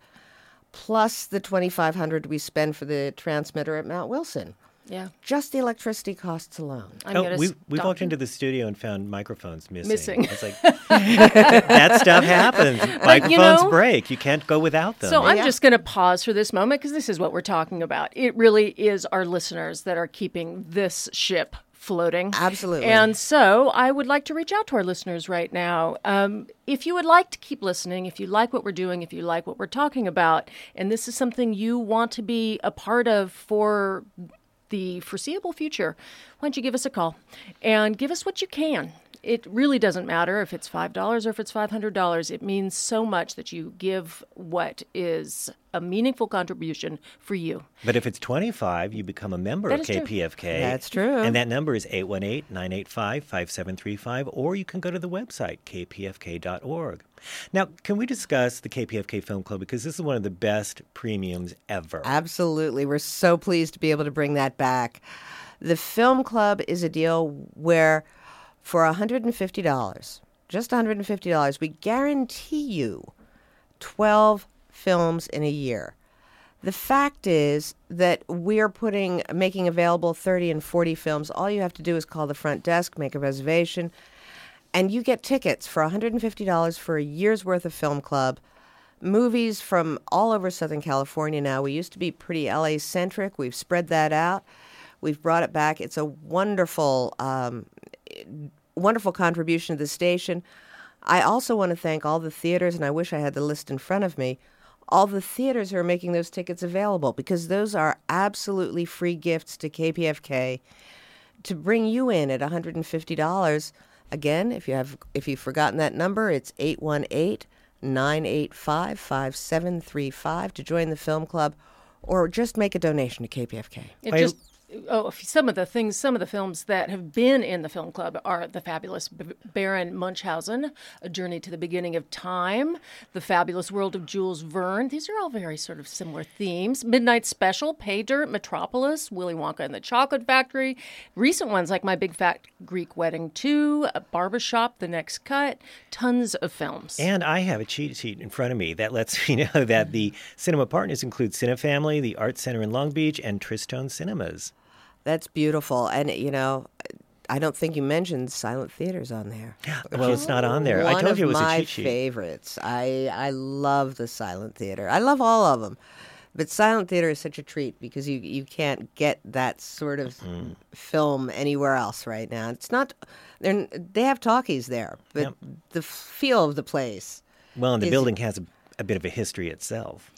Q: plus the 2500 we spend for the transmitter at Mount Wilson.
A: Yeah.
Q: Just the electricity costs alone.
A: I'm
B: oh, we we walked
A: you.
B: into the studio and found microphones missing.
A: Missing.
B: It's like that stuff happens. Microphones
A: know-
B: break. You can't go without them.
A: So I'm just going to pause for this moment because this is what we're talking about. It really is our listeners that are keeping this ship floating.
Q: Absolutely.
A: And so I would like to reach out to our listeners right now. Um, if you would like to keep listening, if you like what we're doing, if you like what we're talking about, and this is something you want to be a part of for the foreseeable future, why don't you give us a call and give us what you can? It really doesn't matter if it's $5 or if it's $500. It means so much that you give what is a meaningful contribution for you.
B: But if it's 25, you become a member
A: That
B: of
A: is true.
B: KPFK.
Q: That's true.
B: And that number is 818 985 5735, or you can go to the website, kpfk.org. Now, can we discuss the KPFK Film Club? Because this is one of the best premiums ever.
Q: Absolutely. We're so pleased to be able to bring that back. The Film Club is a deal where for $150, just $150, we guarantee you 12 films in a year. The fact is that we're putting making available 30 and 40 films. All you have to do is call the front desk, make a reservation, and you get tickets for $150 for a year's worth of film club. Movies from all over Southern California now. We used to be pretty LA centric. We've spread that out. We've brought it back. It's a wonderful, um, wonderful contribution to the station. I also want to thank all the theaters, and I wish I had the list in front of me. All the theaters who are making those tickets available because those are absolutely free gifts to KPFK to bring you in at $150. Again, if you have if you've forgotten that number, it's 818 985 5735 to join the film club or just make a donation to KPFK.
A: It just oh, some of the things, some of the films that have been in the film club are the fabulous Baron Munchausen, A Journey to the Beginning of Time, The Fabulous World of Jules Verne. These are all very sort of similar themes. Midnight Special, Pay Dirt, Metropolis, Willy Wonka and the Chocolate Factory. Recent ones like My Big Fat Greek Wedding 2, Barbershop, The Next Cut. Tons of films.
B: And I have a cheat sheet in front of me that lets me know that the cinema partners include Cinefamily, the Art Center in Long Beach, and Tristone Cinemas.
Q: That's beautiful. And, you know, I don't think you mentioned silent theaters on there.
B: Well, it's not on there.
Q: One
B: I told you it was
Q: my
B: a cheat sheet.
Q: favorites. I I love the silent theater. I love all of them, but silent theater is such a treat because you you can't get that sort of
B: Mm-hmm.
Q: film anywhere else right now. It's not. They're, they have talkies there, but
B: Yep.
Q: the feel of the place.
B: Well, and the
Q: is-
B: building has a, a bit of a history itself.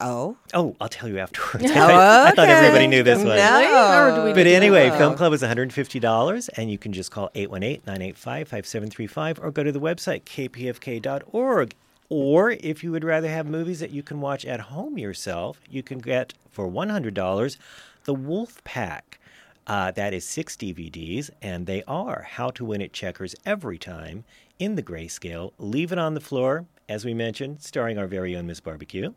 Q: Oh.
B: Oh, I'll tell you afterwards.
Q: Oh,
B: I thought everybody knew this one.
Q: No. Or do we
B: but anyway,
Q: know?
B: Film Club is $150, and you can just call 818-985-5735 or go to the website, kpfk.org. Or if you would rather have movies that you can watch at home yourself, you can get, for $100, The Wolf Pack. Uh, that is six DVDs, and they are How to Win at Checkers Every Time, in the grayscale, Leave It on the Floor, as we mentioned, starring our very own Miss Barbecue.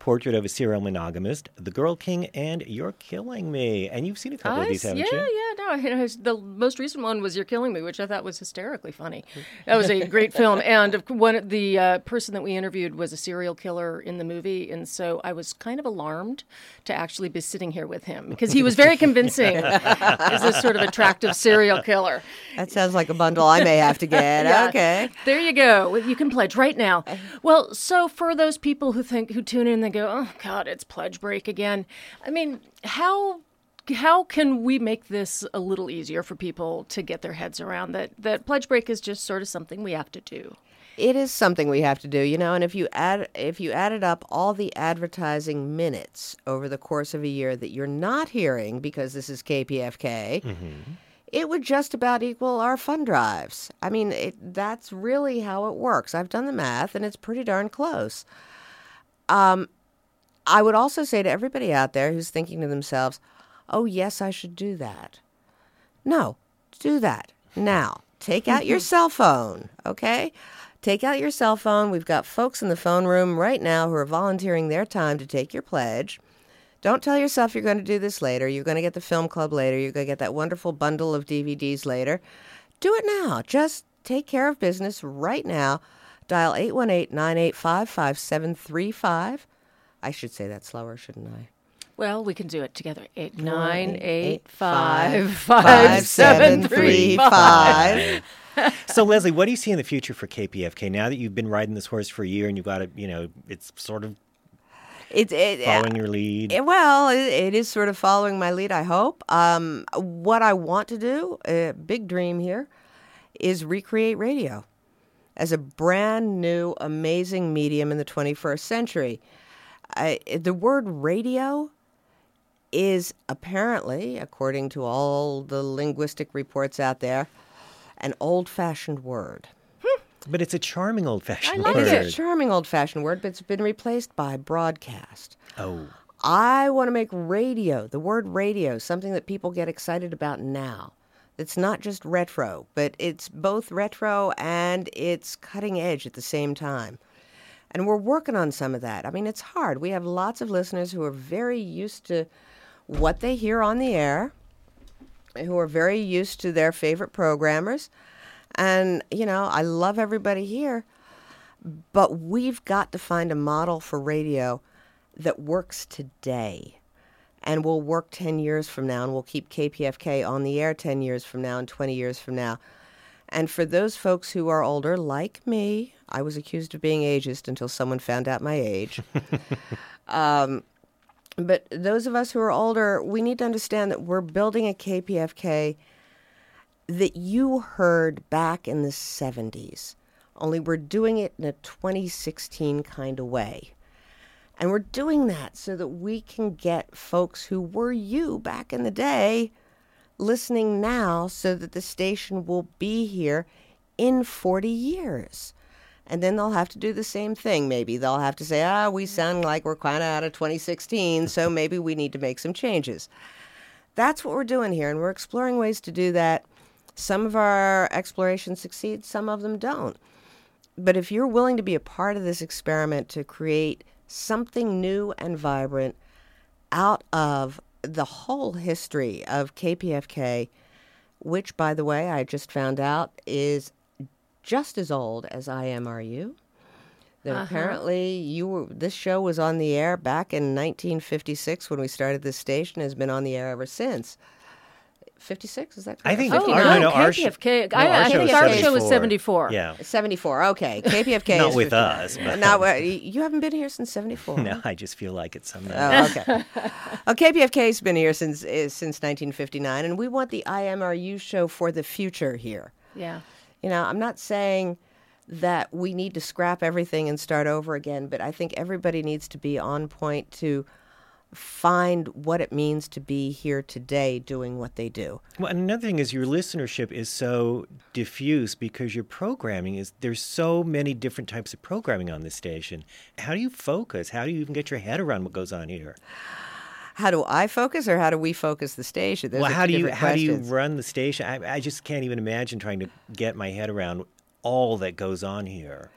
B: Portrait of a Serial Monogamist, The Girl King, and You're Killing Me. And you've seen a couple of these,
A: s-
B: haven't
A: yeah,
B: you?
A: yeah. yeah, no. you know, The most recent one was "You're Killing Me," which I thought was hysterically funny. That was a great film, and of- one the uh, person that we interviewed was a serial killer in the movie, and so I was kind of alarmed to actually be sitting here with him because he was very convincing as this sort of attractive serial killer.
Q: That sounds like a bundle I may have to get.
A: Yeah.
Q: Okay.
A: There you go. You can pledge right now. Well, so for those people who think who tune in and they go, "Oh God, it's pledge break again." I mean, how how can we make this a little easier for people to get their heads around that that pledge break is just sort of something we have to do?
Q: It is something we have to do, you know, and if you add if you added up all the advertising minutes over the course of a year that you're not hearing because this is KPFK, it would just about equal our fund drives. I mean, it, that's really how it works. I've done the math and it's pretty darn close. Um, I would also say to everybody out there who's thinking to themselves, oh, yes, I should do that. No, do that now. Take out your mm-hmm. cell phone, okay? Take out your cell phone. We've got folks in the phone room right now who are volunteering their time to take your pledge. Don't tell yourself you're going to do this later. You're going to get the film club later. You're going to get that wonderful bundle of DVDs later. Do it now. Just take care of business right now. Dial 818 985 5735. I should say that slower, shouldn't I?
A: Well, we can do it together. Eight
Q: Nine,
A: nine
Q: eight,
A: eight
Q: five,
A: five
Q: five,
A: five seven three five.
B: so Leslie, what do you see in the future for KPFK now that you've been riding this horse for a year and you've got it, you know, it's sort of
Q: It's it,
B: following your lead.
Q: Eh, Well, it, it is sort of following my lead, I hope. Um, what I want to do, a big dream here, is recreate radio as a brand new, amazing medium in the 21st century. I, the word radio is apparently, according to all the linguistic reports out there, an old fashioned word. Hmm.
B: But it's a charming old fashioned
Q: It
B: word.
Q: is a charming old fashioned word, but it's been replaced by broadcast.
B: oh.
Q: I want to make radio, the word radio, something that people get excited about now. It's not just retro, but it's both retro and it's cutting edge at the same time. And we're working on some of that. I mean, it's hard. We have lots of listeners who are very used to what they hear on the air, who are very used to their favorite programmers. And, you know, I love everybody here, but we've got to find a model for radio that works today and will work 10 years from now and will keep KPFK on the air 10 years from now and 20 years from now. And for those folks who are older, like me, I was accused of being ageist until someone found out my age. um, but those of us who are older, we need to understand that we're building a KPFK that you heard back in the 70s, only we're doing it in a 2016 kind of way. And we're doing that so that we can get folks who were you back in the day listening now so that the station will be here in 40 years. And then they'll have to do the same thing. Maybe they'll have to say, ah, we sound like we're kind of out of 2016, so maybe we need to make some changes. That's what we're doing here, and we're exploring ways to do that. Some of our explorations succeed, some of them don't. But if you're willing to be a part of this experiment to create something new and vibrant out of the whole history of KPFK, which, by the way, I just found out is just as old as IMRU. That
A: Uh-huh.
Q: apparently you were, this show was on the air back in 1956 when we started this station. Has been on the air ever since. 56 is that? correct?
B: I think
A: Oh,
B: our,
A: no,
B: no, our, sh-
A: KPFK.
B: no,
A: I-
B: our
A: I
B: show
A: think our show was
B: 74.
A: 74.
B: Yeah.
Q: 74. Okay, KPFK.
B: Not
Q: is
B: with
Q: 50.
B: us, but-
Q: Now uh, you haven't been here since 74.
B: No, I just feel like it sometimes.
Q: Oh, okay. well, KPFK's been here since uh, since 1959, and we want the IMRU show for the future here.
A: Yeah.
Q: You know, I'm not saying that we need to scrap everything and start over again, but I think everybody needs to be on point to find what it means to be here today doing what they do.
B: Well, and another thing is your listenership is so diffuse because your programming is there's so many different types of programming on this station. How do you focus? How do you even get your head around what goes on here?
Q: How do I focus, or how do we focus the station? Those
B: well, how do you how do you run the station? I, I just can't even imagine trying to get my head around all that goes on here.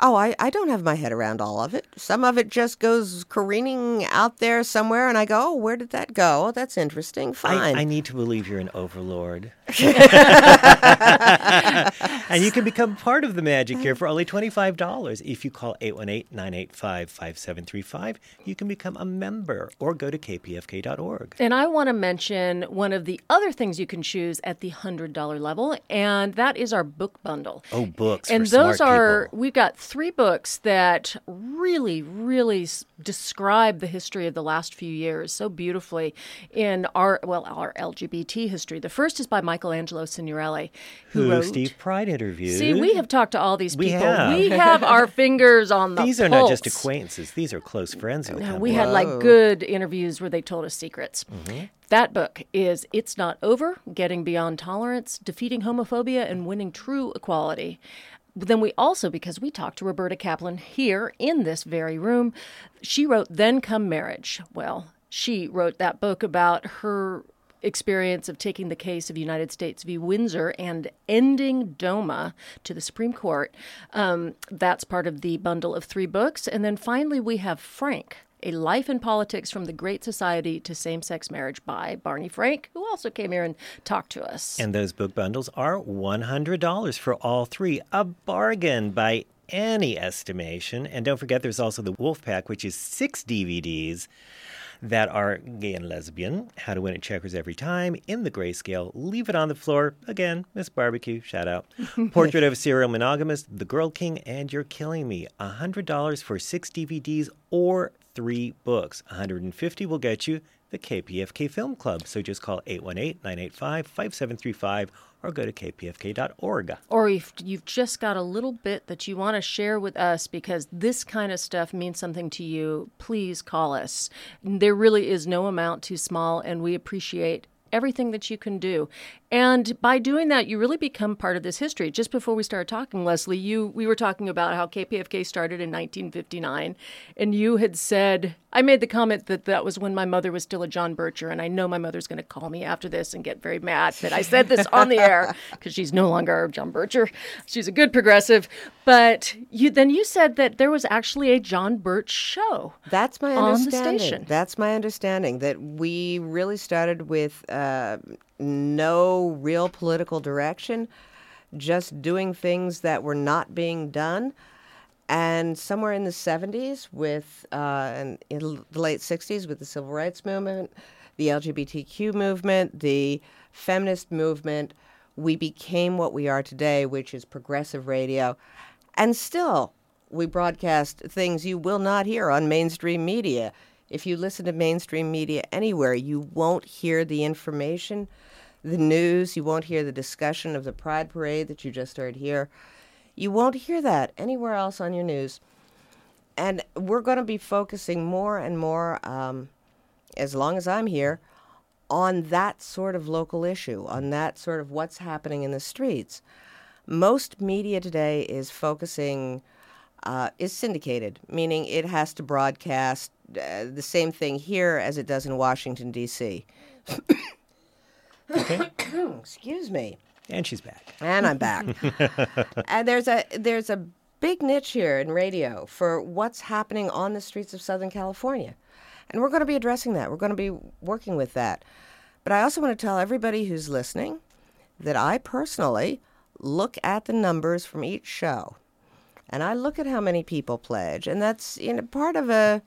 Q: Oh, I, I don't have my head around all of it. Some of it just goes careening out there somewhere, and I go, oh, where did that go? Oh, that's interesting. Fine.
B: I, I need to believe you're an overlord. and you can become part of the magic here for only $25. If you call 818 985 5735, you can become a member or go to kpfk.org.
A: And I want to mention one of the other things you can choose at the $100 level, and that is our book bundle.
B: Oh, books.
A: and
B: for
A: those
B: smart
A: are,
B: people.
A: we've got three books that really, really s- describe the history of the last few years so beautifully in our, well, our LGBT history. The first is by Michelangelo Signorile, who,
B: who
A: wrote.
B: Steve Pride interviewed.
A: See, we have talked to all these
B: We
A: people.
B: have.
A: We have our fingers on the
B: These are not just acquaintances, these are close friends. Who
A: No, we had like good interviews where they told us secrets.
B: Mm-hmm.
A: That book is It's Not Over Getting Beyond Tolerance, Defeating Homophobia, and Winning True Equality. Then we also, because we talked to Roberta Kaplan here in this very room, she wrote Then Come Marriage. Well, she wrote that book about her experience of taking the case of United States v. Windsor and ending DOMA to the Supreme Court. Um, that's part of the bundle of three books. And then finally, we have Frank. A Life in Politics from the Great Society to Same Sex Marriage by Barney Frank, who also came here and talked to us.
B: And those book bundles are $100 for all three, a bargain by any estimation. And don't forget, there's also the Wolf Pack, which is six DVDs that are gay and lesbian, how to win at checkers every time, in the grayscale, leave it on the floor, again, Miss Barbecue, shout out. Portrait of a Serial Monogamist, The Girl King, and You're Killing Me. $100 for six DVDs or three books. 150 will get you the KPFK Film Club. So just call 818-985-5735 or go to kpfk.org.
A: or if you've just got a little bit that you want to share with us because this kind of stuff means something to you, please call us. There really is no amount too small, and we appreciate everything that you can do. And by doing that, you really become part of this history. Just before we started talking, Leslie, you we were talking about how KPFK started in 1959, and you had said I made the comment that that was when my mother was still a John Bircher, and I know my mother's going to call me after this and get very mad that I said this on the air because she's no longer a John Bircher. She's a good progressive. But you then you said that there was actually a John Birch show.
Q: That's my
A: on the
Q: understanding.
A: station.
Q: That's my understanding that we really started with uh, no real political direction, just doing things that were not being done. And somewhere in the 70s, with uh, and in the late 60s, with the civil rights movement, the LGBTQ movement, the feminist movement, we became what we are today, which is progressive radio. And still, we broadcast things you will not hear on mainstream media. If you listen to mainstream media anywhere, you won't hear the information, the news, you won't hear the discussion of the Pride Parade that you just heard here. You won't hear that anywhere else on your news. And we're going to be focusing more and more, um, as long as I'm here, on that sort of local issue, on that sort of what's happening in the streets. Most media today is focusing, uh, is syndicated, meaning it has to broadcast uh, the same thing here as it does in Washington, D.C. Excuse me.
B: And she's back.
Q: And I'm back. and there's a there's a big niche here in radio for what's happening on the streets of Southern California. And we're going to be addressing that. We're going to be working with that. But I also want to tell everybody who's listening that I personally look at the numbers from each show. And I look at how many people pledge, and that's you know, part of a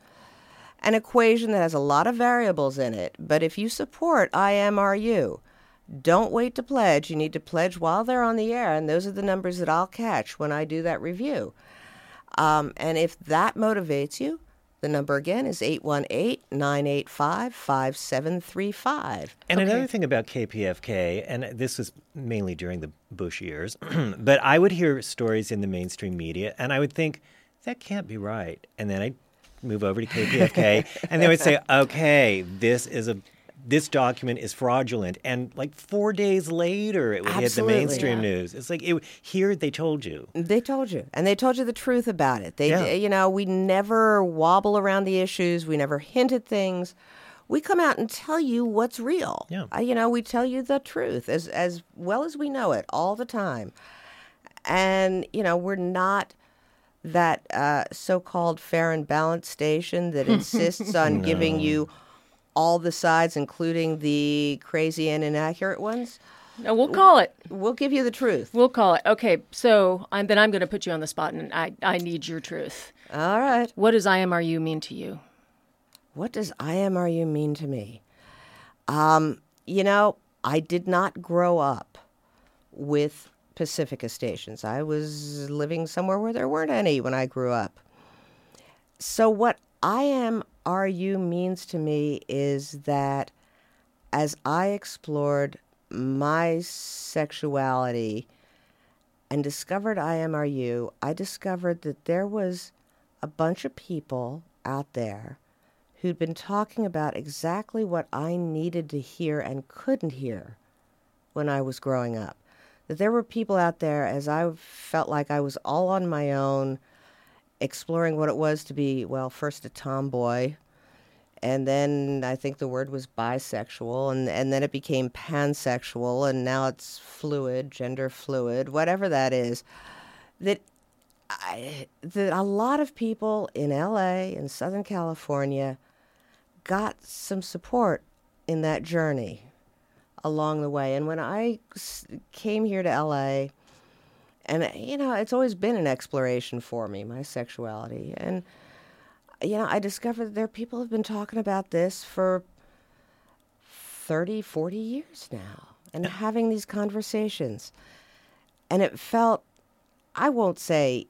Q: an equation that has a lot of variables in it. But if you support IMRU, don't wait to pledge. You need to pledge while they're on the air, and those are the numbers that I'll catch when I do that review. Um, and if that motivates you, the number again is 818 985 5735.
B: And another thing about KPFK, and this was mainly during the Bush years, but I would hear stories in the mainstream media, and I would think, that can't be right. And then I'd move over to KPFK, and they would say, okay, this is a this document is fraudulent, and like four days later, it would
Q: Absolutely.
B: hit the mainstream
Q: Yeah.
B: news. It's like it, here they told you.
Q: They told you, and they told you the truth about it. They,
B: Yeah.
Q: you know, we never wobble around the issues. We never hint at things. We come out and tell you what's real.
B: Yeah.
Q: Uh, you know, we tell you the truth as as well as we know it all the time. And you know, we're not that uh, so-called fair and balanced station that insists on giving you all the sides, including the crazy and inaccurate ones.
A: No, we'll call it.
Q: We'll give you the truth.
A: We'll call it. Okay, so I'm, then I'm going to put you on the spot, and I, I need your truth.
Q: All right.
A: What does IMRU mean to you?
Q: What does IMRU mean to me? Um, you know, I did not grow up with Pacifica stations. I was living somewhere where there weren't any when I grew up. So, what I am IMRU means to me is that as I explored my sexuality and discovered I am IMRU, I discovered that there was a bunch of people out there who'd been talking about exactly what I needed to hear and couldn't hear when I was growing up. That there were people out there as I felt like I was all on my own, exploring what it was to be, well, first a tomboy, and then I think the word was bisexual, and, and then it became pansexual, and now it's fluid, gender fluid, whatever that is. That I, that a lot of people in LA in Southern California got some support in that journey along the way. And when I came here to LA, and you know, it's always been an exploration for me, my sexuality. And you know, I discovered that there are people who've been talking about this for 30, 40 years now and having these conversations. And it felt, I won't say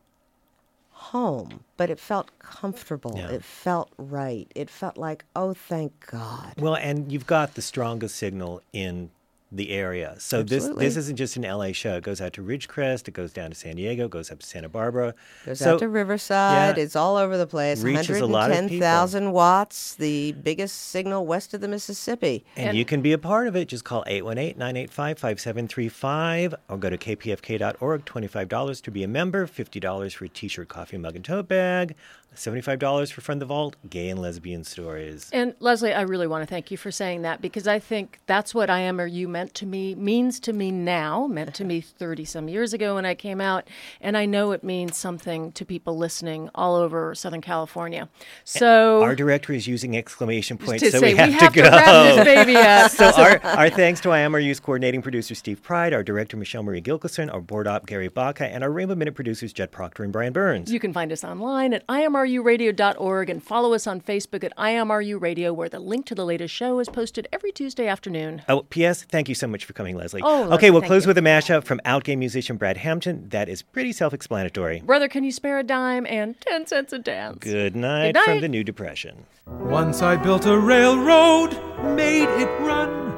Q: home, but it felt comfortable.
B: Yeah.
Q: It felt right. It felt like, oh, thank God.
B: Well, and you've got the strongest signal in the area. So this
Q: Absolutely.
B: this isn't just an LA show. It goes out to Ridgecrest, it goes down to San Diego, it goes up to Santa Barbara.
Q: Goes
B: so,
Q: out to Riverside.
B: yeah,
Q: It's all over the place.
B: Reaches a lot of people.
Q: 110,000 watts, the biggest signal west of the Mississippi.
B: And, you can be a part of it. Just call 818-985-5735 or go to kpfk.org. $25 to be a member, $50 for a t-shirt, coffee mug, and tote bag, $75 for Friend of the Vault, gay and lesbian stories.
A: And Leslie, I really want to thank you for saying that because I think that's what I am or you meant to me, means to me now, meant to me 30 some years ago when I came out. And I know it means something to people listening all over Southern California. So
B: Our director is using exclamation points, so
A: say,
B: we have,
A: "We have
B: to
A: to
B: go.
A: this baby up.
B: so our, our thanks to I Am or IMRU's coordinating producer Steve Pride, our director Michelle Marie Gilkison, our board op Gary Baca, and our Rainbow Minute producers Jet Proctor and Brian Burns.
A: You can find us online at imruradio.org and follow us on Facebook at IMRU Radio, where the link to the latest show is posted every Tuesday afternoon.
B: Oh, P.S. Thank you so much for coming, Leslie.
A: Oh, Leslie,
B: okay, we'll
A: thank
B: close
A: you.
B: with a mashup from outgame musician Brad Hampton. That is pretty self-explanatory.
A: Brother, can you spare a dime and 10 cents a dance?
B: Good night,
A: Good
B: from the New Depression.
R: Once I built a railroad, made it run,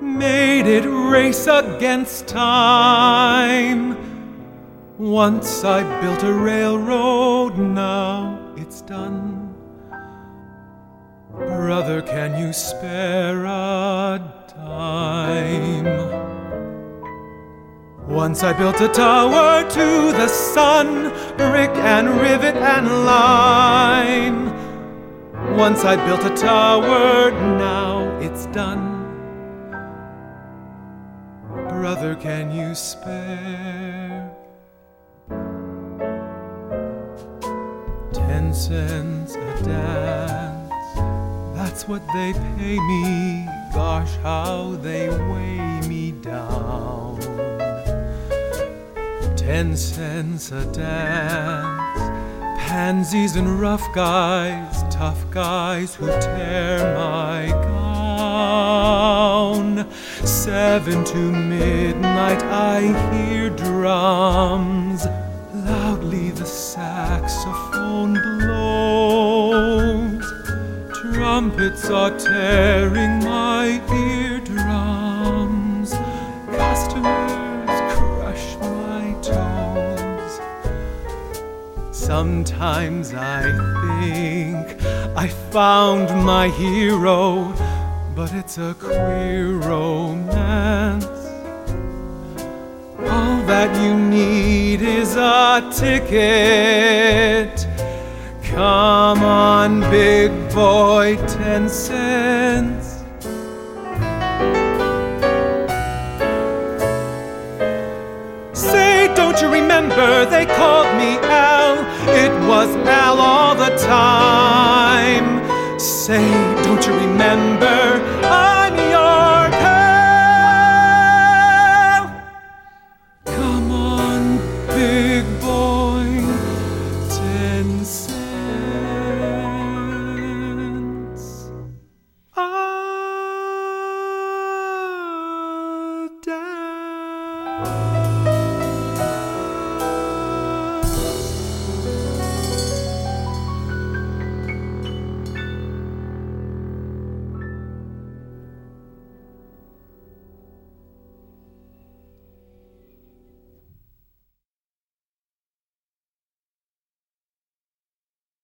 R: made it race against time. Once I built a railroad, now it's done. Brother, can you spare a dime? Once I built a tower to the sun, brick and rivet and lime. Once I built a tower, now it's done. Brother, can you spare ten cents a dance? That's what they pay me. Gosh, how they weigh me down. Ten cents a dance. Pansies and rough guys, tough guys who tear my gown. Seven to midnight, I hear drums. Trumpets are tearing my eardrums. Customers crush my toes. Sometimes I think I found my hero, but it's a queer romance. All that you need is a ticket. Come on, big boy, ten cents. Say, don't you remember they called me Al? It was Al all the time. Say, don't you remember?